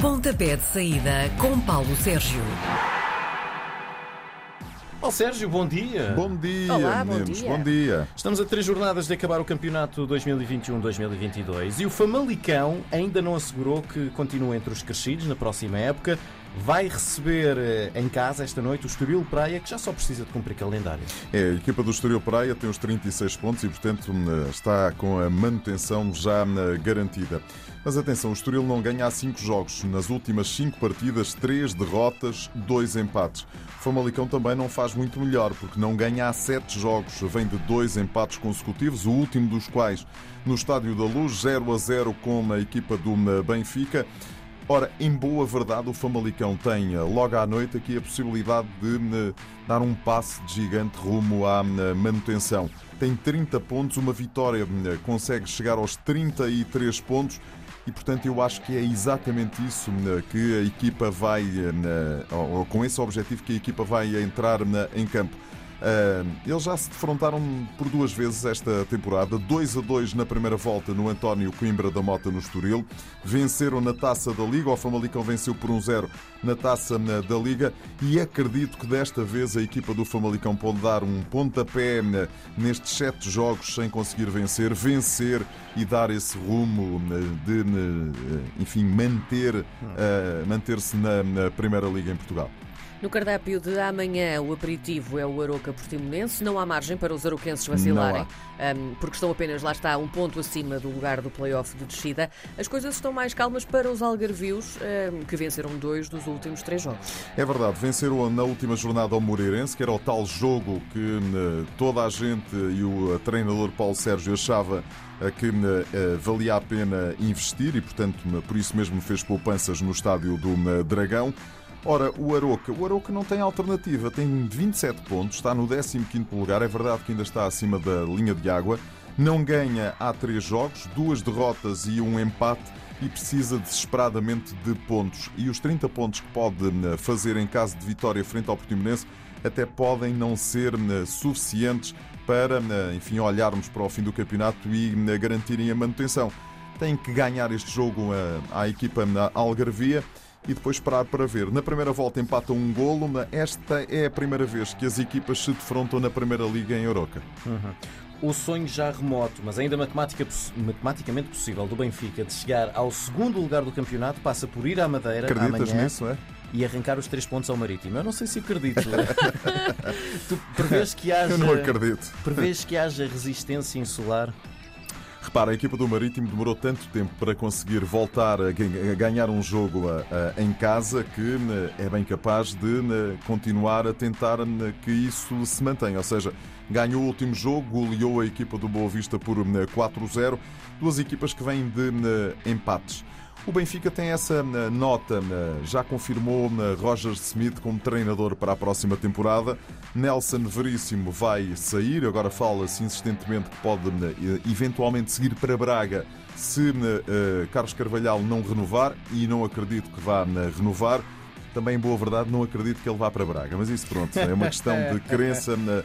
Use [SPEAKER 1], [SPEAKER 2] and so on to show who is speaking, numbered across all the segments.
[SPEAKER 1] Pontapé de saída com Paulo Sérgio.
[SPEAKER 2] Ó Sérgio, bom dia.
[SPEAKER 3] Bom dia,
[SPEAKER 4] Olá, bom
[SPEAKER 3] meninos.
[SPEAKER 4] dia.
[SPEAKER 3] Bom dia.
[SPEAKER 2] Estamos a três jornadas de acabar o campeonato 2021-2022 e o Famalicão ainda não assegurou que continua entre os crescidos na próxima época. Vai receber eh, em casa esta noite o Estoril Praia, que já só precisa de cumprir calendário.
[SPEAKER 3] É, a equipa do Estoril Praia tem os 36 pontos e, portanto, hum, está com a manutenção já hum, garantida. Mas atenção, o Estoril não ganha há 5 jogos. Nas últimas 5 partidas, 3 derrotas, 2 empates. O Famalicão também não faz muito melhor, porque não ganha há 7 jogos. Vem de 2 empates consecutivos, o último dos quais no Estádio da Luz, 0 a 0 com a equipa do hum, Benfica. Ora, em boa verdade, o Famalicão tem eh, logo à noite aqui a possibilidade de eh, dar um passe de gigante rumo à eh, manutenção. Tem 30 pontos, uma vitória consegue chegar aos 33 pontos e, portanto, eu acho que é exatamente isso que a equipa vai, ou com esse objetivo que a equipa vai entrar em campo. Eles já se defrontaram por duas vezes esta temporada, 2 a 2 na primeira volta no António Coimbra da Mota no Estoril, venceram na taça da Liga, o Famalicão venceu por 1-0 na taça da Liga. E acredito que desta vez a equipa do Famalicão pode dar um pontapé na- nestes sete jogos sem conseguir vencer, vencer e dar esse rumo na- de, na- enfim, manter, ah, manter-se na Primeira Liga em Portugal.
[SPEAKER 4] No cardápio de amanhã, o aperitivo é o Aroca Portimonense. Não há margem para os aroquenses vacilarem, hum, porque estão apenas, lá está, um ponto acima do lugar do play-off de descida. As coisas estão mais calmas para os algarvios, hum, que venceram dois dos últimos três jogos.
[SPEAKER 3] É verdade, venceram na última jornada ao Moreirense, que era o tal jogo que eh, toda a gente e o eh, treinador Paulo Sérgio achava eh, que valia a pena investir e, portanto, por isso mesmo fez poupanças no estádio do Dragão. Ora, o Aroca, o Aroca não tem alternativa, tem 27 pontos, está no 15º lugar, é verdade que ainda está acima da linha de água, não ganha há três jogos, duas derrotas e um empate e precisa desesperadamente de pontos. E os 30 pontos que pode eh, fazer em caso de vitória frente ao Portimonense até podem não ser eh, suficientes para, eh, enfim, olharmos para o fim do campeonato e garantirem a manutenção. Tem que ganhar este jogo à equipa na Algarvia e depois esperar para ver. Na primeira volta empatam um golo. na- Esta é a primeira vez que as equipas se defrontam na Primeira Liga em Oroca.
[SPEAKER 2] O sonho já remoto, mas ainda matematica matematicamente possível do Benfica de chegar ao segundo lugar do campeonato passa por ir à Madeira
[SPEAKER 3] Acreditas
[SPEAKER 2] amanhã
[SPEAKER 3] nisso, é?
[SPEAKER 2] e arrancar os três pontos ao Marítimo. Eu não sei se acredito. tu prevês que haja,
[SPEAKER 3] Eu não acredito.
[SPEAKER 2] prevês que haja resistência insular?
[SPEAKER 3] Repara, a equipa do Marítimo demorou tanto tempo para conseguir voltar a gan- a ganhar um jogo em casa que né, é bem capaz de né, continuar a tentar né, que isso se mantenha. Ou seja, ganhou o último jogo, goleou a equipa do Boa Vista por né, 4-0. Duas equipas que vêm de empates. O Benfica tem essa né, nota, né, já confirmou né, Roger Smith como treinador para a próxima temporada. Nelson Veríssimo vai sair, agora fala-se insistentemente que pode eventualmente seguir para Braga se eh, Carlos Carvalhal não renovar, e não acredito que vá renovar. Também, em boa verdade, não acredito que ele vá para Braga, mas isso pronto, é uma questão de crença né,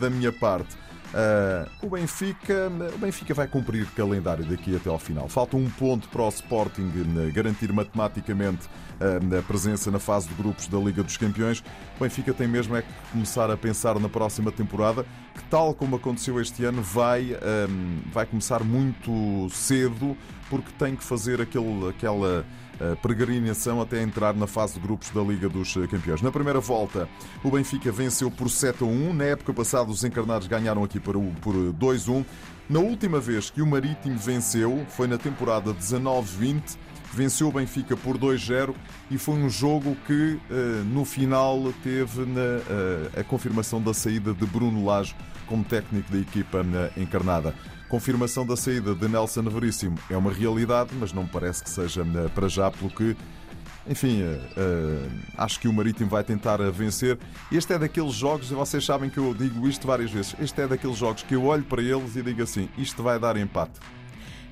[SPEAKER 3] da minha parte. Ah, o, Benfica, o Benfica vai cumprir calendário daqui até ao final. Falta um ponto para o Sporting né, garantir matematicamente ah, a presença na fase de grupos da Liga dos Campeões. O Benfica tem mesmo é que começar a pensar na próxima temporada, que tal como aconteceu este ano, vai, ah, vai começar muito cedo, porque tem que fazer aquele, aquela peregrinação até entrar na fase de grupos da Liga dos Campeões. Na primeira volta, o Benfica venceu por 7 a 1. Na época passada, os encarnados ganharam aqui por, por 2 a 1. Na última vez que o Marítimo venceu, foi na temporada 19-20. Venceu o Benfica por 2-0 e foi um jogo que eh, no final teve eh, a confirmação da saída de Bruno Lage como técnico da equipa na encarnada. Confirmação da saída de Nelson Veríssimo é uma realidade, mas não parece que seja eh, para já, pelo que, enfim, acho que o Marítimo vai tentar vencer. Este é daqueles jogos, e vocês sabem que eu digo isto várias vezes, este é daqueles jogos que eu olho para eles e digo assim: isto vai dar empate.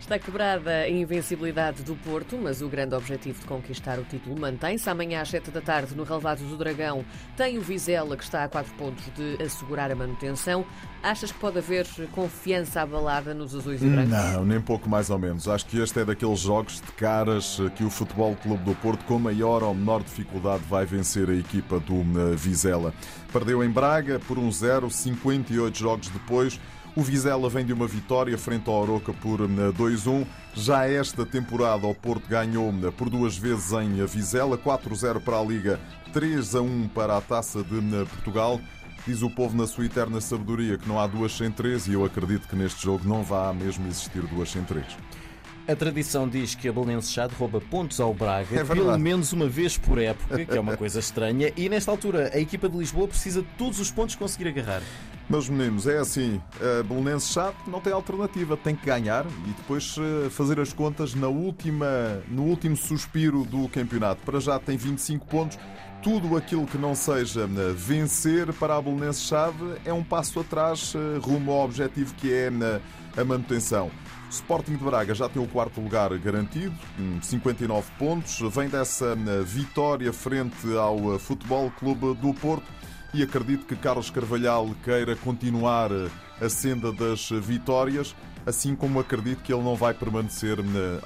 [SPEAKER 4] Está quebrada a invencibilidade do Porto, mas o grande objetivo de conquistar o título mantém-se. Amanhã às 7 da tarde, no Relvado do Dragão, tem o Vizela, que está a 4 pontos de assegurar a manutenção. Achas que pode haver confiança abalada nos azuis e brancos?
[SPEAKER 3] Não, nem pouco mais ou menos. Acho que este é daqueles jogos de caras que o Futebol Clube do Porto, com maior ou menor dificuldade, vai vencer a equipa do eh, Vizela. Perdeu em Braga por 1-0, 58 jogos depois. O Vizela vem de uma vitória frente ao Aroca por 2-1. Eh, Já esta temporada o Porto ganhou eh, por duas vezes em Vizela, 4-0 para a Liga, 3-1 para a Taça de eh, Portugal. Diz o povo na sua eterna sabedoria que não há duas sem três e eu acredito que neste jogo não vá mesmo existir duas sem três.
[SPEAKER 2] A tradição diz que a Belenenses Chade rouba pontos ao Braga é pelo menos uma vez por época, que é uma coisa estranha, e nesta altura a equipa de Lisboa precisa de todos os pontos conseguir agarrar.
[SPEAKER 3] Meus meninos, é assim, a Belenenses Chade não tem alternativa, tem que ganhar e depois eh, fazer as contas na última, no último suspiro do campeonato. Para já tem 25 pontos, tudo aquilo que não seja eh, vencer para a Belenenses Chade é um passo atrás eh, rumo ao objetivo que é a manutenção. Sporting de Braga já tem o quarto lugar garantido, 59 pontos. Vem dessa eh, vitória frente ao eh, Futebol Clube do Porto e acredito que Carlos Carvalhal queira continuar a senda das vitórias, assim como acredito que ele não vai permanecer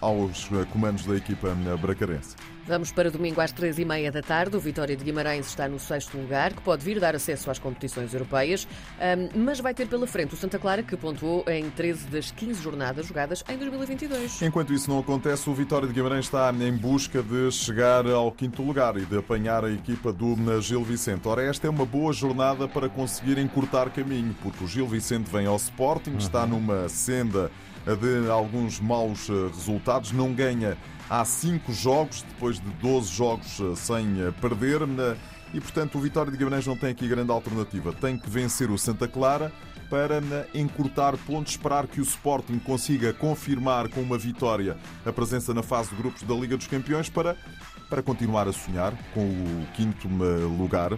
[SPEAKER 3] aos comandos da equipa bracarense.
[SPEAKER 4] Vamos para domingo às três e meia da tarde. O Vitória de Guimarães está no sexto lugar, que pode vir dar acesso às competições europeias, mas vai ter pela frente o Santa Clara, que pontuou em 13 das 15 jornadas jogadas em 2022.
[SPEAKER 3] Enquanto isso não acontece, o Vitória de Guimarães está em busca de chegar ao quinto lugar e de apanhar a equipa do Gil Vicente. Ora, esta é uma boa jornada para conseguir encurtar caminho, porque o Gil Vicente vem ao Sporting, está numa senda de alguns maus eh, resultados, não ganha há 5 jogos, depois de 12 jogos eh, sem eh, perder. E, portanto, o Vitória de Guimarães não tem aqui grande alternativa. Tem que vencer o Santa Clara para encurtar pontos, esperar que o Sporting consiga confirmar com uma vitória a presença na fase de grupos da Liga dos Campeões para, para continuar a sonhar com o quinto lugar.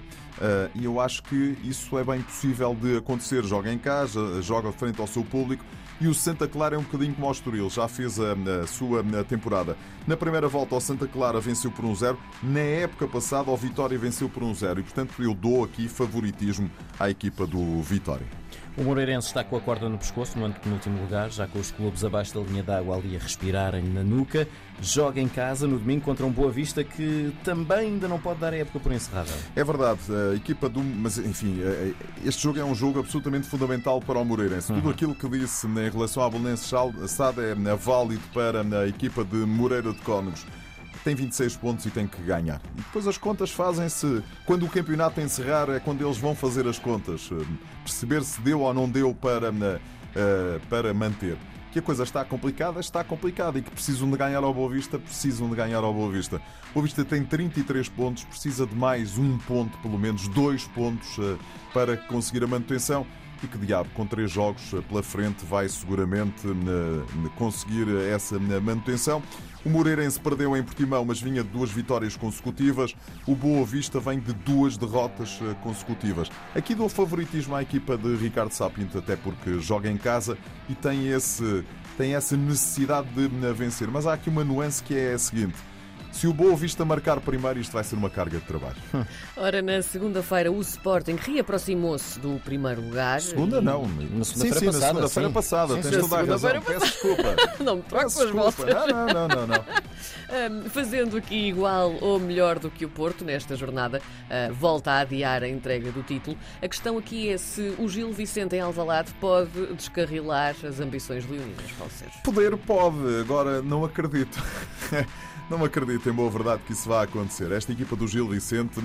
[SPEAKER 3] E eu acho que isso é bem possível de acontecer. Joga em casa, joga frente ao seu público e o Santa Clara é um bocadinho como o Estoril, já fez a, a sua a temporada. Na primeira volta, o Santa Clara venceu por 1-0. Na época passada, o Vitória venceu por 1-0. E, portanto, eu dou aqui favoritismo à equipa do Vitória.
[SPEAKER 2] O Moreirense está com a corda no pescoço, no antepenúltimo lugar, já com os clubes abaixo da linha d'água ali a respirarem na nuca. Joga em casa no domingo contra um Boa Vista que também ainda não pode dar a época por encerrada.
[SPEAKER 3] É verdade, a equipa do. Mas enfim, eh, eh, este jogo é um jogo absolutamente fundamental para o Moreirense. Uhum. Tudo aquilo que disse em relação à Belenense Sade é válido para a equipa de Moreira de Cónegos tem 26 pontos e tem que ganhar. E depois as contas fazem-se. Quando o campeonato encerrar, é quando eles vão fazer as contas. Eh, perceber se deu ou não deu para, eh, para manter. Que a coisa está complicada, está complicada e que precisam de ganhar ao Boa Vista, precisam de ganhar ao Boa Vista. O Boa Vista tem 33 pontos, precisa de mais um ponto, pelo menos dois pontos, eh, para conseguir a manutenção e que diabo, com três jogos pela frente, vai seguramente conseguir essa manutenção. O Moreirense perdeu em Portimão, mas vinha de duas vitórias consecutivas. O Boa Vista vem de duas derrotas eh, consecutivas. Aqui dou favoritismo à equipa de Ricardo Sapinto, até porque joga em casa e tem, esse, tem essa necessidade de vencer. Mas há aqui uma nuance que é a seguinte. Se o Boa Vista marcar primeiro, isto vai ser uma carga de trabalho.
[SPEAKER 4] Ora, na segunda-feira, o Sporting reaproximou-se do primeiro lugar.
[SPEAKER 3] Segunda, e... não.
[SPEAKER 2] Na segunda-feira sim, sim, passada.
[SPEAKER 3] Na segunda-feira passada. Sim, Tens toda a razão. Peço desculpa.
[SPEAKER 4] não me troco as voltas.
[SPEAKER 3] Não, não, não, não.
[SPEAKER 4] Um, fazendo aqui igual ou melhor do que o Porto nesta jornada, uh, volta a adiar a entrega do título. A questão aqui é se o Gil Vicente em Alvalade pode descarrilar as ambições leoninas, Paulo Sérgio.
[SPEAKER 3] Poder pode, agora não acredito. Não acredito, em boa verdade, que isso vá acontecer. Esta equipa do Gil Vicente,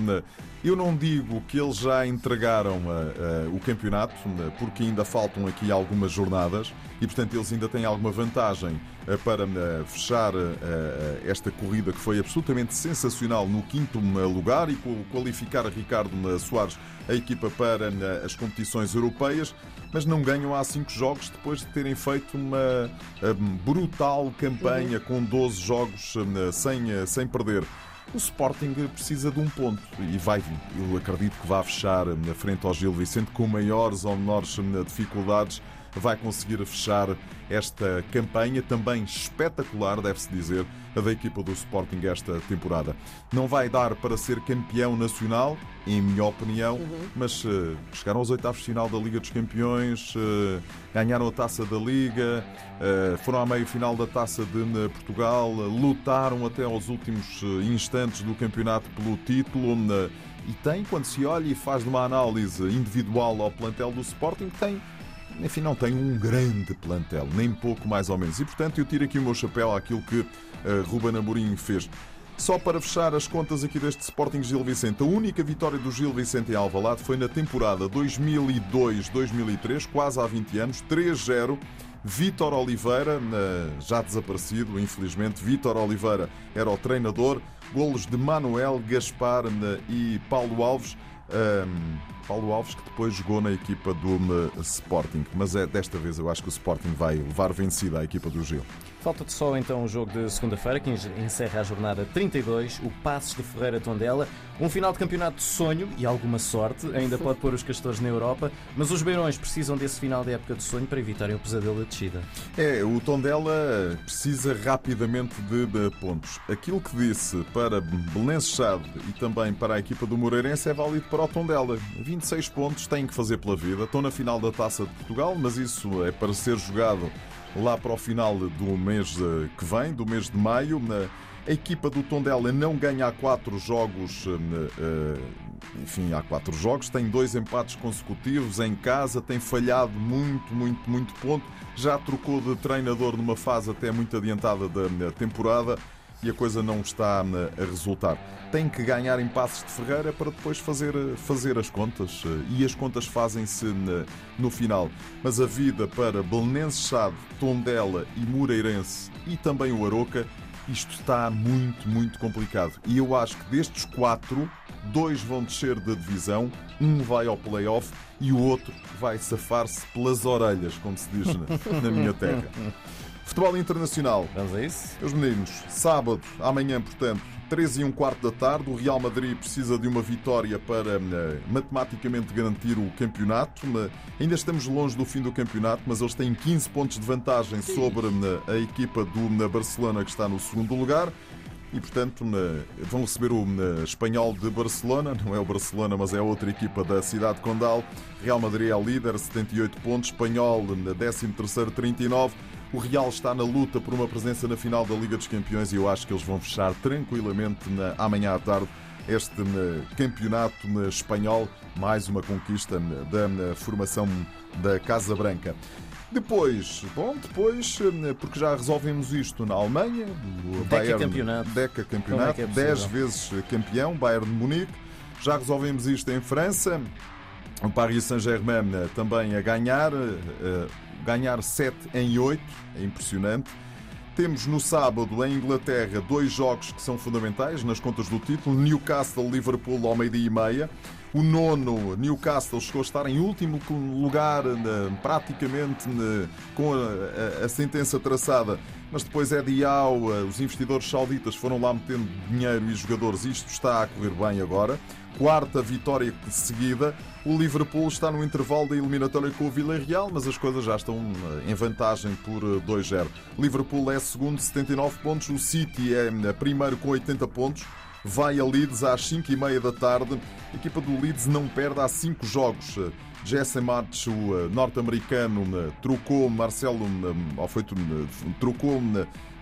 [SPEAKER 3] eu não digo que eles já entregaram uh, uh, o campeonato, porque ainda faltam aqui algumas jornadas e, portanto, eles ainda têm alguma vantagem para fechar esta corrida que foi absolutamente sensacional no quinto lugar e qualificar Ricardo Soares, a equipa para as competições europeias mas não ganham há cinco jogos depois de terem feito uma brutal campanha com 12 jogos sem, eh, sem perder. O Sporting precisa de um ponto e vai. Eu acredito que vai fechar na frente ao Gil Vicente com maiores ou menores dificuldades vai conseguir fechar esta campanha também espetacular, deve-se dizer, da equipa do Sporting esta temporada. Não vai dar para ser campeão nacional, em minha opinião, uhum. mas uh, chegaram aos oitavos de final da Liga dos Campeões, uh, ganharam a taça da Liga, uh, foram à meio final da taça de Portugal, lutaram até aos últimos instantes do campeonato pelo título. e tem, quando se olha e faz uma análise individual ao plantel do Sporting, tem enfim, não tem um grande plantel, nem pouco mais ou menos. E portanto eu tiro aqui o meu chapéu àquilo que uh, Ruben Amorim fez. Só para fechar as contas aqui deste Sporting Gil Vicente, a única vitória do Gil Vicente em Alvalade foi na temporada 2002-2003, quase há 20 anos, 3-0. Vítor Oliveira, já desaparecido, infelizmente, Vítor Oliveira era o treinador. Golos de Manuel, Gaspar e Paulo Alves. Um, Paulo Alves, que depois jogou na equipa do Sporting. Mas é desta vez eu acho que o Sporting vai levar vencida a equipa do Gil.
[SPEAKER 2] Falta-te só então o jogo de segunda-feira, que encerra a jornada 32, o Passos de Ferreira Tondela. Um final de campeonato de sonho e alguma sorte, ainda pode pôr os castores na Europa, mas os beirões precisam desse final de época de sonho para evitarem o pesadelo da descida.
[SPEAKER 3] É, o Tondela precisa rapidamente de, de pontos. Aquilo que disse para Chade e também para a equipa do Moreirense é válido para o Tondela. 26 pontos têm que fazer pela vida. Estão na final da Taça de Portugal, mas isso é para ser jogado lá para o final do mês eh, que vem, do mês de maio. A equipa do Tondela não ganha há quatro jogos, eh, eh, enfim, há quatro jogos, tem dois empates consecutivos em casa, tem falhado muito, muito, muito ponto. Já trocou de treinador numa fase até muito adiantada da temporada e a coisa não está a resultar. Tem que ganhar em Passos de Ferreira para depois fazer, fazer as contas. E as contas fazem-se no final. Mas a vida para Belenenses Chade, Tondela e Moreirense e também o Aroca, isto está muito, muito complicado. E eu acho que destes quatro, dois vão descer da divisão, um vai ao playoff e o outro vai safar-se pelas orelhas, como se diz na, na minha terra. Futebol Internacional.
[SPEAKER 2] Vamos a isso?
[SPEAKER 3] Os meninos, sábado, amanhã, portanto, 3 e um quarto da tarde. O Real Madrid precisa de uma vitória para uh, matematicamente garantir o campeonato. Ainda estamos longe do fim do campeonato, mas eles têm 15 pontos de vantagem sobre a equipa do Barcelona, que está no segundo lugar. E, portanto, vão receber o espanhol de Barcelona. Não é o Barcelona, mas é outra equipa da cidade Condal. Real Madrid é líder, 78 pontos. Espanhol, 13, 39. O Real está na luta por uma presença na final da Liga dos Campeões e eu acho que eles vão fechar tranquilamente na, amanhã à tarde este campeonato espanhol, mais uma conquista da formação da Casa Branca. Depois, bom, depois, porque já resolvemos isto na Alemanha,
[SPEAKER 2] o Deca Bayern, campeonato.
[SPEAKER 3] Deca campeonato, 10 é é vezes campeão, Bayern de Munique. Já resolvemos isto em França, o Paris Saint-Germain eh, também a ganhar, eh, ganhar 7 em 8, é impressionante. Temos no sábado em Inglaterra dois jogos que são fundamentais nas contas do título: Newcastle-Liverpool ao meio-dia e meia. O nono, Newcastle, chegou a estar em último lugar, praticamente com a, sentença traçada, mas depois é Dial, os investidores sauditas foram lá metendo dinheiro e jogadores. Isto está a correr bem agora quarta vitória seguida. O Liverpool está no intervalo da eliminatória com o Villarreal, mas as coisas já estão eh, em vantagem por 2-0. Eh, Liverpool é segundo, 79 pontos. O City é eh, primeiro com 80 pontos. Vai a Leeds às 5h30 da tarde. A equipa do Leeds não perde há 5 jogos. Jesse March, o norte-americano, trocou Marcelo, ou foi, trocou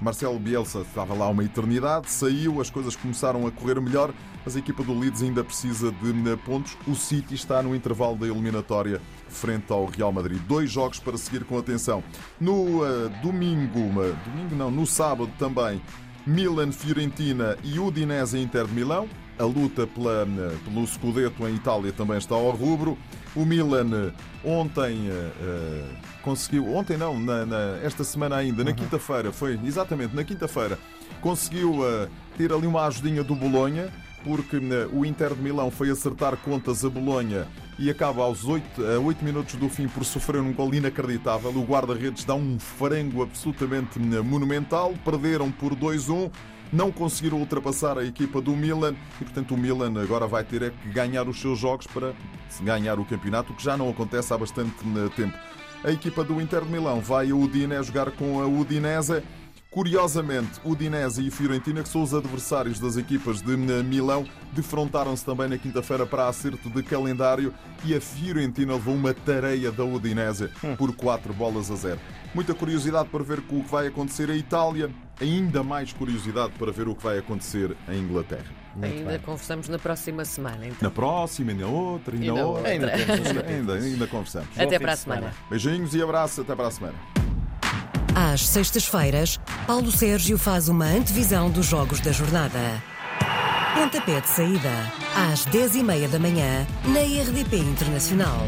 [SPEAKER 3] Marcelo Bielsa, estava lá uma eternidade, saiu, as coisas começaram a correr melhor mas a equipa do Leeds ainda precisa de pontos. O City está no intervalo da eliminatória frente ao Real Madrid. Dois jogos para seguir com atenção. No uh, domingo, uh, domingo não, no sábado também, Milan, Fiorentina e Udinese Inter de Milão. A luta pela, pelo Scudetto em Itália também está ao rubro. O Milan ontem uh, conseguiu, ontem não, na, na, esta semana ainda, na uhum. quinta-feira, foi exatamente na quinta-feira, conseguiu uh, ter ali uma ajudinha do Bolonha porque né, o Inter de Milão foi acertar contas a Bolonha e acaba aos 8, a 8 minutos do fim por sofrer um gol inacreditável. O guarda-redes dá um frango absolutamente né, monumental. Perderam por 2-1 não conseguiram ultrapassar a equipa do Milan e, portanto, o Milan agora vai ter é que ganhar os seus jogos para ganhar o campeonato, o que já não acontece há bastante né, tempo. A equipa do Inter de Milão vai a Udine jogar com a Udinese. Curiosamente, Udinese e Fiorentina, que são os adversários das equipas de Milão, defrontaram-se também na quinta-feira para acerto de calendário e a Fiorentina levou uma tareia da Udinese por 4 bolas a 0. Muita curiosidade para ver o que vai acontecer em Itália, ainda mais curiosidade para ver o que vai acontecer em Inglaterra.
[SPEAKER 4] Muito ainda bem. conversamos na próxima semana. Então.
[SPEAKER 3] Na próxima, e na outra, e, e na, outra. outra.
[SPEAKER 2] Ainda,
[SPEAKER 3] ainda, ainda conversamos.
[SPEAKER 4] Até para a semana.
[SPEAKER 3] Beijinhos e abraços, até para a semana.
[SPEAKER 1] Às sextas-feiras, Paulo Sérgio faz uma antevisão dos jogos da jornada. Pontapé de saída, às 10h30 da manhã, na RDP Internacional.